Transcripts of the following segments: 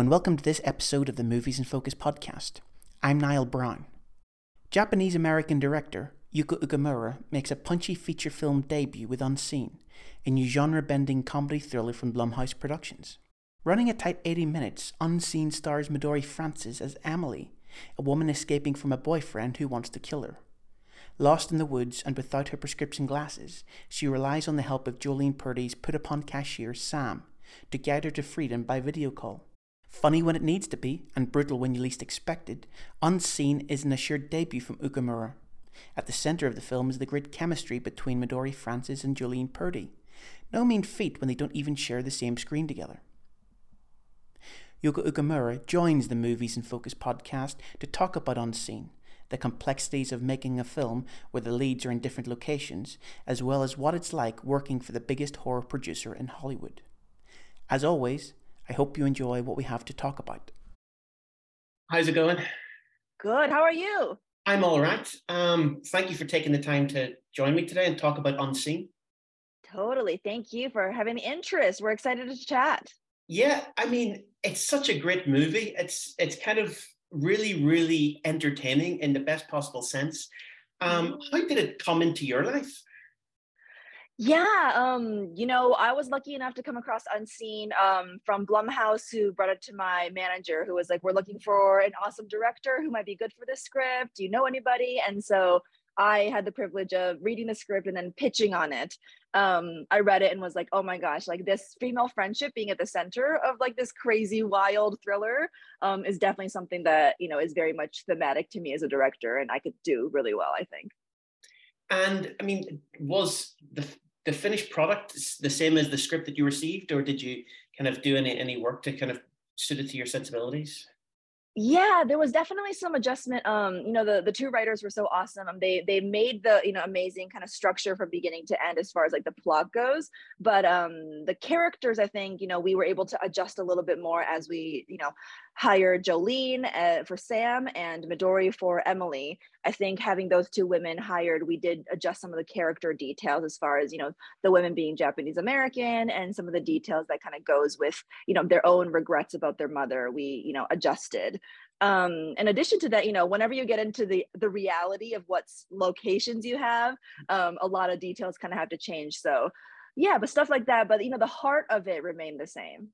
And welcome to this episode of the Movies in Focus podcast. I'm Niall Brown. Japanese American director Yoko Okumura makes a punchy feature film debut with Unseen, a new genre bending comedy thriller from Blumhouse Productions. Running a tight 80 minutes, Unseen stars Midori Francis as Emily, a woman escaping from a boyfriend who wants to kill her. Lost in the woods and without her prescription glasses, she relies on the help of Jolene Purdy's put upon cashier Sam to guide her to freedom by video call. Funny when it needs to be, and brutal when you least expect it, Unseen is an assured debut from Okumura. At the centre of the film is the great chemistry between Midori Francis and Jolene Purdy. No mean feat when they don't even share the same screen together. Yoko Okumura joins the Movies in Focus podcast to talk about Unseen, the complexities of making a film where the leads are in different locations, as well as what it's like working for the biggest horror producer in Hollywood. As always, I hope you enjoy what we have to talk about. How's it going? Good. How are you? I'm all right. Um, thank you for taking the time to join me today and talk about Unseen. Totally. Thank you for having the interest. We're excited to chat. Yeah, I mean, it's such a great movie. It's it's kind of really, really entertaining in the best possible sense. Um, Mm. how did it come into your life? Yeah, um, you know, I was lucky enough to come across Unseen um, from Blumhouse, who brought it to my manager, who was like, "We're looking for an awesome director who might be good for this script. Do you know anybody?" And so I had the privilege of reading the script and then pitching on it. Um, I read it and was like, "Oh my gosh! Like this female friendship being at the center of like this crazy, wild thriller um, is definitely something that you know is very much thematic to me as a director, and I could do really well. I think." And I mean, was the the finished product the same as the script that you received, or did you kind of do any any work to kind of suit it to your sensibilities? yeah there was definitely some adjustment. Um you know the the two writers were so awesome. Um, they they made the you know amazing kind of structure from beginning to end as far as like the plot goes. But um the characters i think you know we were able to adjust a little bit more as we you know hired jolene uh, for sam and midori for emily. I think having those two women hired we did adjust some of the character details as far as you know the women being japanese american and some of the details that kind of goes with you know their own regrets about their mother we you know adjusted. Um in addition to that you know whenever you get into the the reality of what locations you have um a lot of details kind of have to change. So yeah but stuff like that but you know the heart of it remained the same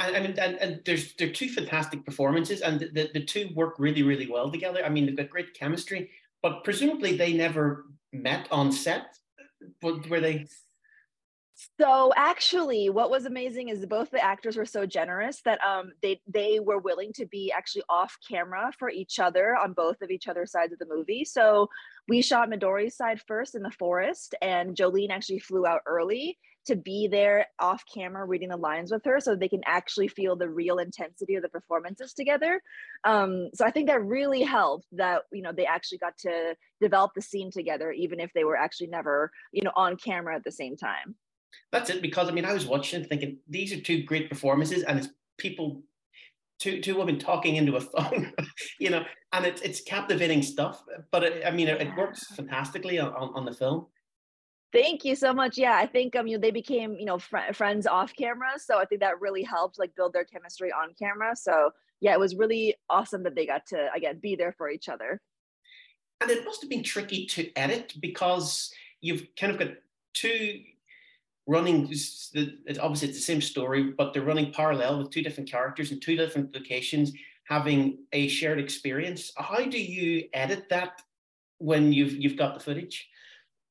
And I mean, and, and there's they're two fantastic performances, and the, the, the two work really, really well together. I mean, they've got great chemistry, but presumably they never met on set. But were they? So actually, what was amazing is both the actors were so generous that um they they were willing to be actually off camera for each other on both of each other's sides of the movie. So we shot Midori's side first in the forest, and Jolene actually flew out early to be there off camera reading the lines with her so they can actually feel the real intensity of the performances together um, so i think that really helped that you know they actually got to develop the scene together even if they were actually never you know on camera at the same time That's it. Because I mean, I was watching thinking these are two great performances, and it's people, two two women talking into a phone, you know, and it's it's captivating stuff. But it, I mean, it, it works fantastically on, on, on the film. Thank you so much. Yeah, I think um you know they became you know fr- friends off camera, so I think that really helped like build their chemistry on camera. So yeah, it was really awesome that they got to again be there for each other. And it must have been tricky to edit because you've kind of got two running. It's obviously it's the same story, but they're running parallel with two different characters in two different locations, having a shared experience. How do you edit that when you've you've got the footage?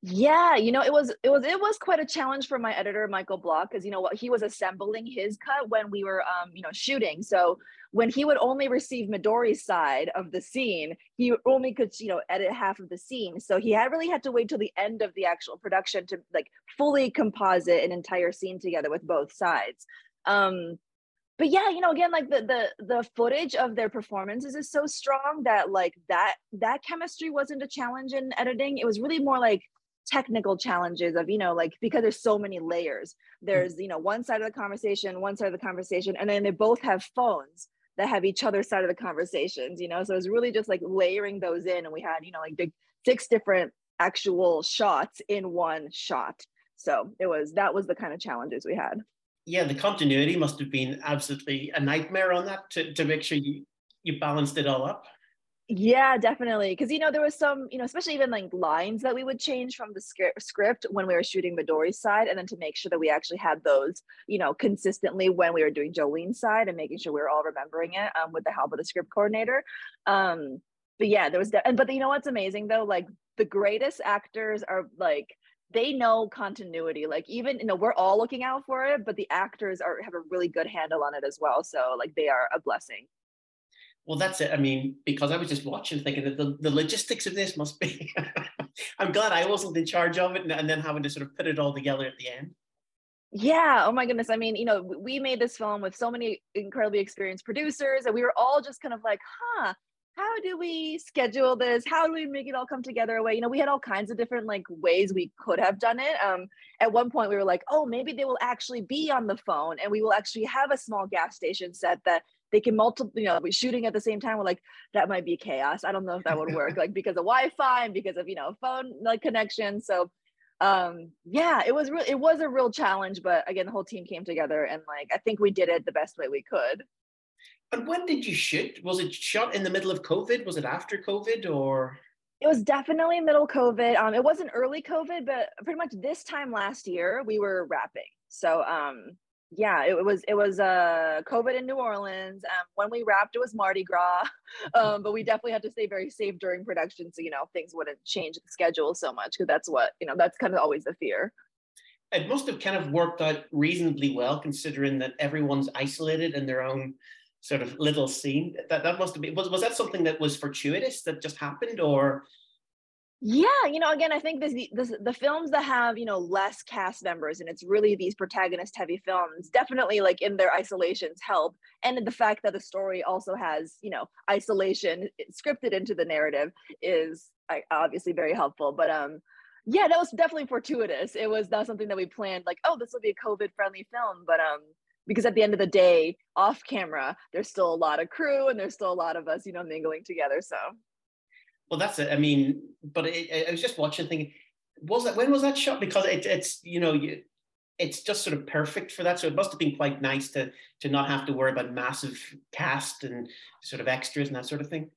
Yeah, you know, it was it was it was quite a challenge for my editor Michael Block because you know what he was assembling his cut when we were um you know shooting. So when he would only receive Midori's side of the scene, he only could you know edit half of the scene. So he had really had to wait till the end of the actual production to like fully composite an entire scene together with both sides. Um but yeah, you know, again, like the the the footage of their performances is so strong that like that that chemistry wasn't a challenge in editing. It was really more like technical challenges of you know like because there's so many layers. Mm-hmm. There's you know one side of the conversation one side of the conversation and then they both have phones that have each other's side of the conversations you know? So it's really just like layering those in and we had you know like big six different actual shots in one shot. So it was that was the kind of challenges we had. Yeah, the continuity must have been absolutely a nightmare on that to, to make sure you, you balanced it all up. Yeah, definitely. Because you know there was some, you know, especially even like lines that we would change from the script when we were shooting Midori's side, and then to make sure that we actually had those, you know, consistently when we were doing Jolene's side, and making sure we were all remembering it um, with the help of the script coordinator. Um, but yeah, there was, de- and but you know what's amazing though, like the greatest actors are like they know continuity. Like even you know we're all looking out for it, but the actors are have a really good handle on it as well. So like they are a blessing. Well, that's it. I mean, because I was just watching, thinking that the, the logistics of this must be. I'm glad I wasn't in charge of it, and, and then having to sort of put it all together at the end. Yeah. Oh my goodness. I mean, you know, we made this film with so many incredibly experienced producers, and we were all just kind of like, huh, how do we schedule this? How do we make it all come together away? You know, we had all kinds of different like ways we could have done it. Um, at one point we were like, oh, maybe they will actually be on the phone and we will actually have a small gas station set that they can multiple, you know, be shooting at the same time. We're like, that might be chaos. I don't know if that would work, like because of Wi-Fi and because of you know phone like connection. So um yeah it was real it was a real challenge but again the whole team came together and like i think we did it the best way we could and when did you shoot was it shot in the middle of covid was it after covid or it was definitely middle covid um it wasn't early covid but pretty much this time last year we were wrapping so um yeah, it was it was uh COVID in New Orleans. Um, when we wrapped, it was Mardi Gras, um, but we definitely had to stay very safe during production, so you know things wouldn't change the schedule so much because that's what you know that's kind of always the fear. It must have kind of worked out reasonably well, considering that everyone's isolated in their own sort of little scene. That that must have been was was that something that was fortuitous that just happened, or yeah you know again i think this, this the films that have you know less cast members and it's really these protagonist heavy films definitely like in their isolations help and the fact that the story also has you know isolation scripted into the narrative is obviously very helpful but um yeah that was definitely fortuitous. It was not something that we planned like oh this will be a covid friendly film but um because at the end of the day off camera there's still a lot of crew and there's still a lot of us you know mingling together so well, that's it. I mean, but it, I was just watching, thinking, was that when was that shot? Because it, it's you know, you, it's just sort of perfect for that. So it must have been quite nice to to not have to worry about massive cast and sort of extras and that sort of thing.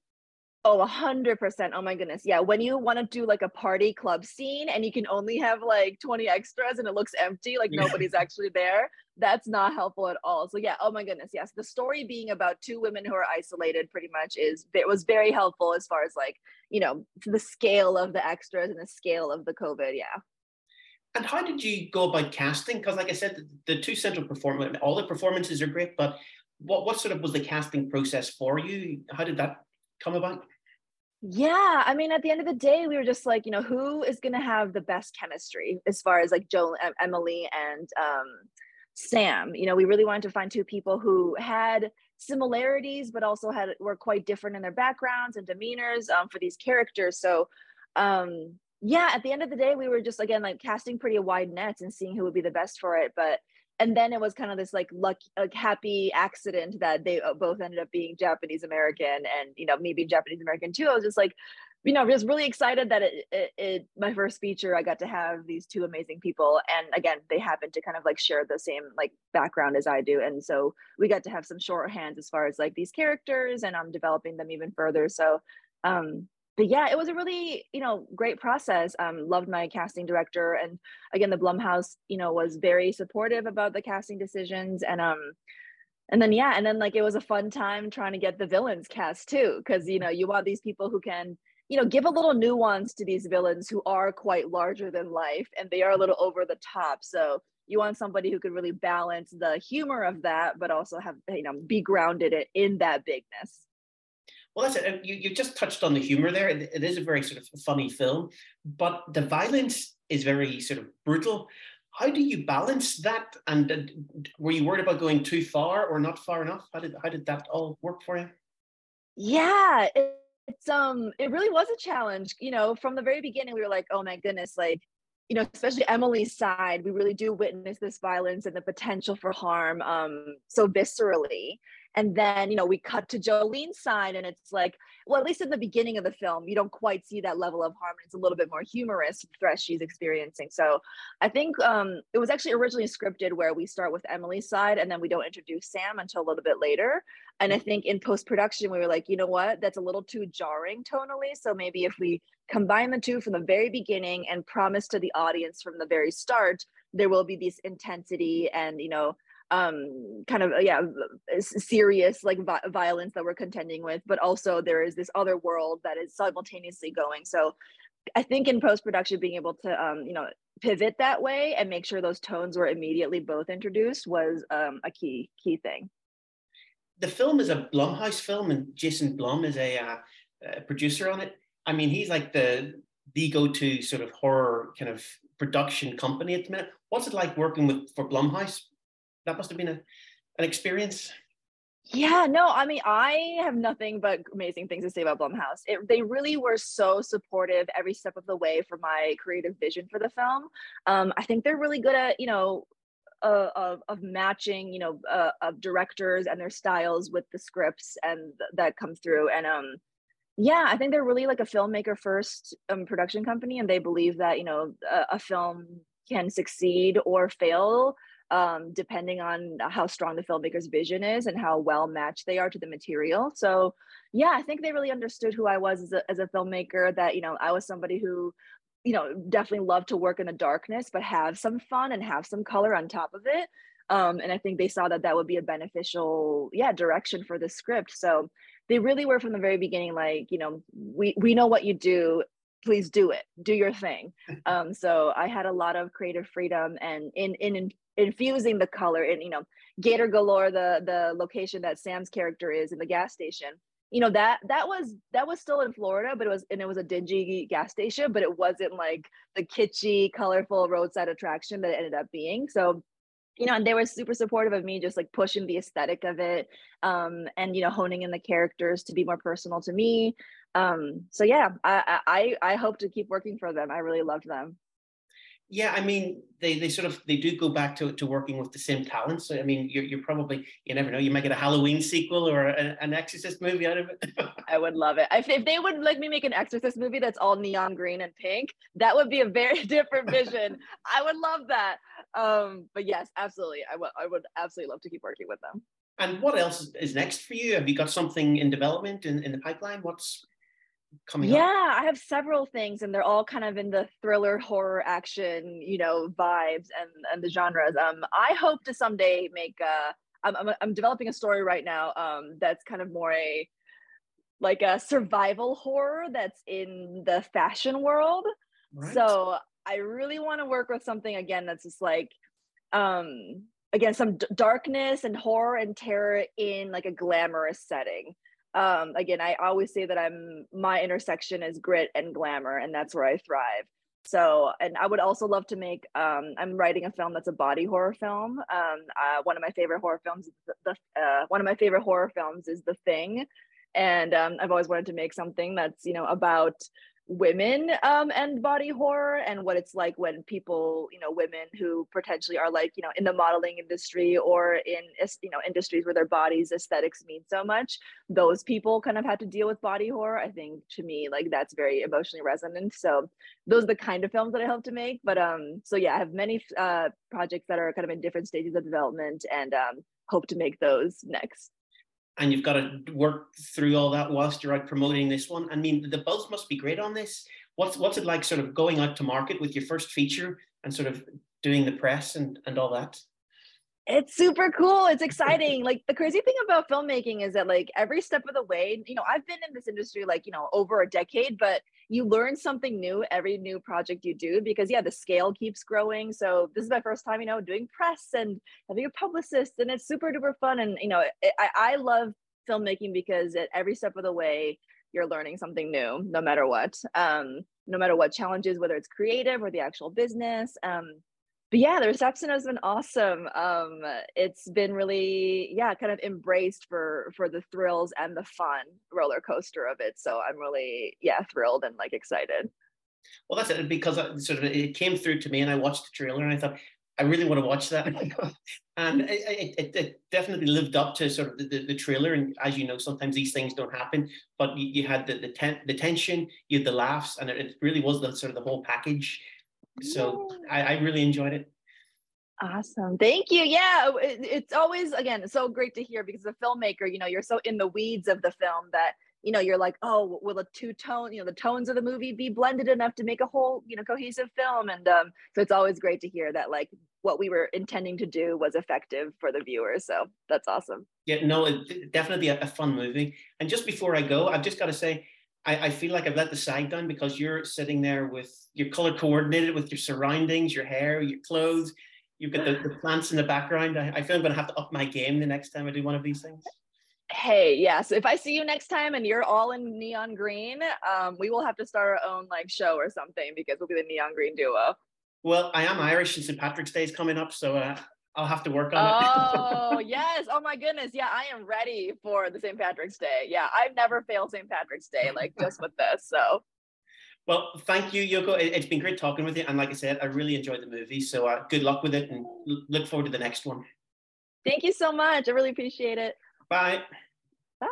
Oh, a hundred percent. Oh my goodness. Yeah. When you want to do like a party club scene and you can only have like 20 extras and it looks empty, like nobody's actually there, that's not helpful at all. So yeah, oh my goodness. Yes. The story being about two women who are isolated pretty much is it was very helpful as far as like, you know, the scale of the extras and the scale of the COVID. Yeah. And how did you go about casting? Because like I said, the, the two central performers, all the performances are great, but what, what sort of was the casting process for you? How did that come about? Yeah, I mean, at the end of the day, we were just like, you know, who is going to have the best chemistry as far as like Joe, Emily, and um, Sam. You know, we really wanted to find two people who had similarities, but also had were quite different in their backgrounds and demeanors um, for these characters. So, um, yeah, at the end of the day, we were just again like casting pretty wide nets and seeing who would be the best for it. But and then it was kind of this like luck like happy accident that they uh, both ended up being japanese american and you know me being japanese american too i was just like you know, was really excited that it, it, it, my first feature, I got to have these two amazing people. And again, they happen to kind of like share the same like background as I do. And so we got to have some shorthands as far as like these characters and I'm developing them even further. So um, but yeah, it was a really, you know, great process. Um, loved my casting director. And again, the Blumhouse, you know, was very supportive about the casting decisions. And um, and then yeah, and then like it was a fun time trying to get the villains cast too. Cause you know, you want these people who can, you know, give a little nuance to these villains who are quite larger than life and they are a little over the top. So you want somebody who could really balance the humor of that, but also have, you know, be grounded in that bigness. Well, that's it. You, you just touched on the humor there. It, it is a very sort of funny film, but the violence is very sort of brutal. How do you balance that? And uh, were you worried about going too far or not far enough? How did how did that all work for you? Yeah, it, it's um, it really was a challenge. You know, from the very beginning, we were like, oh my goodness, like you know, especially Emily's side, we really do witness this violence and the potential for harm um, so viscerally and then you know we cut to jolene's side and it's like well at least in the beginning of the film you don't quite see that level of harmony. It's a little bit more humorous threat she's experiencing. So i think um, it was actually originally scripted where we start with emily's side and then we don't introduce sam until a little bit later. And i think in post-production we were like you know what? That's a little too jarring tonally. So maybe if we combine the two from the very beginning and promise to the audience from the very start there will be this intensity and you know um kind of yeah serious like vi- violence that we're contending with but also there is this other world that is simultaneously going. So i think in post production being able to um you know pivot that way and make sure those tones were immediately both introduced was um a key key thing. The film is a blumhouse film and jason blum is a, uh, a producer on it. I mean he's like the the go-to sort of horror kind of production company at the minute. What's it like working with for blumhouse that must have been a, an experience. Yeah, no, I mean, I have nothing but amazing things to say about Blumhouse. It, they really were so supportive every step of the way for my creative vision for the film. Um, I think they're really good at, you know, uh, of, of matching, you know, uh, of directors and their styles with the scripts and th- that come through. And um, yeah, I think they're really like a filmmaker first um, production company, and they believe that you know a, a film can succeed or fail um, depending on how strong the filmmaker's vision is and how well matched they are to the material. So, yeah, I think they really understood who I was as a, as a filmmaker. That you know, I was somebody who, you know, definitely loved to work in the darkness, but have some fun and have some color on top of it. Um, and I think they saw that that would be a beneficial, yeah, direction for the script. So they really were from the very beginning, like, you know, we we know what you do please do it. Do your thing. Um, so i had a lot of creative freedom and in in infusing the color in you know gator galore the the location that sam's character is in the gas station. You know that that was that was still in florida but it was and it was a dingy gas station but it wasn't like the kitschy colorful roadside attraction that it ended up being. So you know and they were super supportive of me just like pushing the aesthetic of it um and you know honing in the characters to be more personal to me um so yeah i i i hope to keep working for them i really loved them yeah, I mean, they, they sort of they do go back to, to working with the same talents. So, I mean, you're, you're probably you never know. You might get a Halloween sequel or a, an Exorcist movie out of it. I would love it. If, if they would let me make an Exorcist movie that's all neon green and pink, that would be a very different vision. I would love that. Um, but yes, absolutely, I would I would absolutely love to keep working with them. And what else is next for you? Have you got something in development in, in the pipeline? What's coming yeah up? i have several things and they're all kind of in the thriller horror action you know vibes and and the genres um i hope to someday make uh i'm i'm, I'm developing a story right now um that's kind of more a like a survival horror that's in the fashion world right. so i really want to work with something again that's just like um again some d- darkness and horror and terror in like a glamorous setting um, again, I always say that I'm my intersection is grit and glamour, and that's where I thrive. So, and I would also love to make. Um, I'm writing a film that's a body horror film. Um, uh, one of my favorite horror films, the, the uh, one of my favorite horror films is The Thing, and um, I've always wanted to make something that's you know about women um, and body horror and what it's like when people you know women who potentially are like you know in the modeling industry or in you know industries where their bodies aesthetics mean so much those people kind of had to deal with body horror. I think to me like that's very emotionally resonant. So those are the kind of films that i hope to make. But um so yeah i have many uh projects that are kind of in different stages of development and um hope to make those next and you've got to work through all that whilst you're out promoting this one. I mean, the buzz must be great on this. What's what's it like, sort of going out to market with your first feature and sort of doing the press and and all that? It's super cool it's exciting like the crazy thing about filmmaking is that like every step of the way you know i've been in this industry like you know over a decade but you learn something new every new project you do because yeah the scale keeps growing so this is my first time you know doing press and having a publicist and it's super duper fun and you know it, I, I love filmmaking because at every step of the way you're learning something new no matter what um no matter what challenges whether it's creative or the actual business um but yeah, the reception has been awesome. Um, it's been really, yeah, kind of embraced for for the thrills and the fun roller coaster of it. So I'm really, yeah, thrilled and like excited. Well, that's it because I, sort of it came through to me, and I watched the trailer, and I thought, I really want to watch that. and it, it, it, definitely lived up to sort of the, the, the, trailer. And as you know, sometimes these things don't happen. But you, you had the the, ten, the tension, you had the laughs, and it, it, really was the sort of the whole package. So. I, I really enjoyed it. Awesome. Thank you. Yeah, it, it's always again so great to hear because as a filmmaker, you know, you're so in the weeds of the film that you know you're like, oh, will the two tone, you know, the tones of the movie be blended enough to make a whole, you know, cohesive film? And um, so it's always great to hear that like what we were intending to do was effective for the viewers. So that's awesome. Yeah, no, it, definitely a, a fun movie. And just before I go, I've just got to say, I, I, feel like I've let the side down because you're sitting there with your color coordinated with your surroundings, your hair, your clothes you've got the, the plants in the background. I, I feel I'm going to have to up my game the next time I do one of these things. Hey, yes. If I see you next time and you're all in neon green, um, we will have to start our own like show or something because we'll be the neon green duo. Well, I am Irish and St. Patrick's Day is coming up, so uh, I'll have to work on it. oh, yes. Oh my goodness. Yeah, I am ready for the St. Patrick's Day. Yeah, I've never failed St. Patrick's Day, like just with this. So well, thank you, Yoko. It's been great talking with you. And like I said, I really enjoyed the movie. So uh, good luck with it and look forward to the next one. Thank you so much. I really appreciate it. Bye. Bye.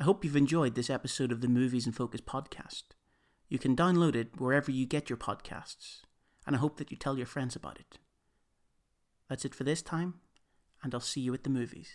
I hope you've enjoyed this episode of the Movies in Focus podcast. You can download it wherever you get your podcasts, and I hope that you tell your friends about it. That's it for this time, and I'll see you at the movies.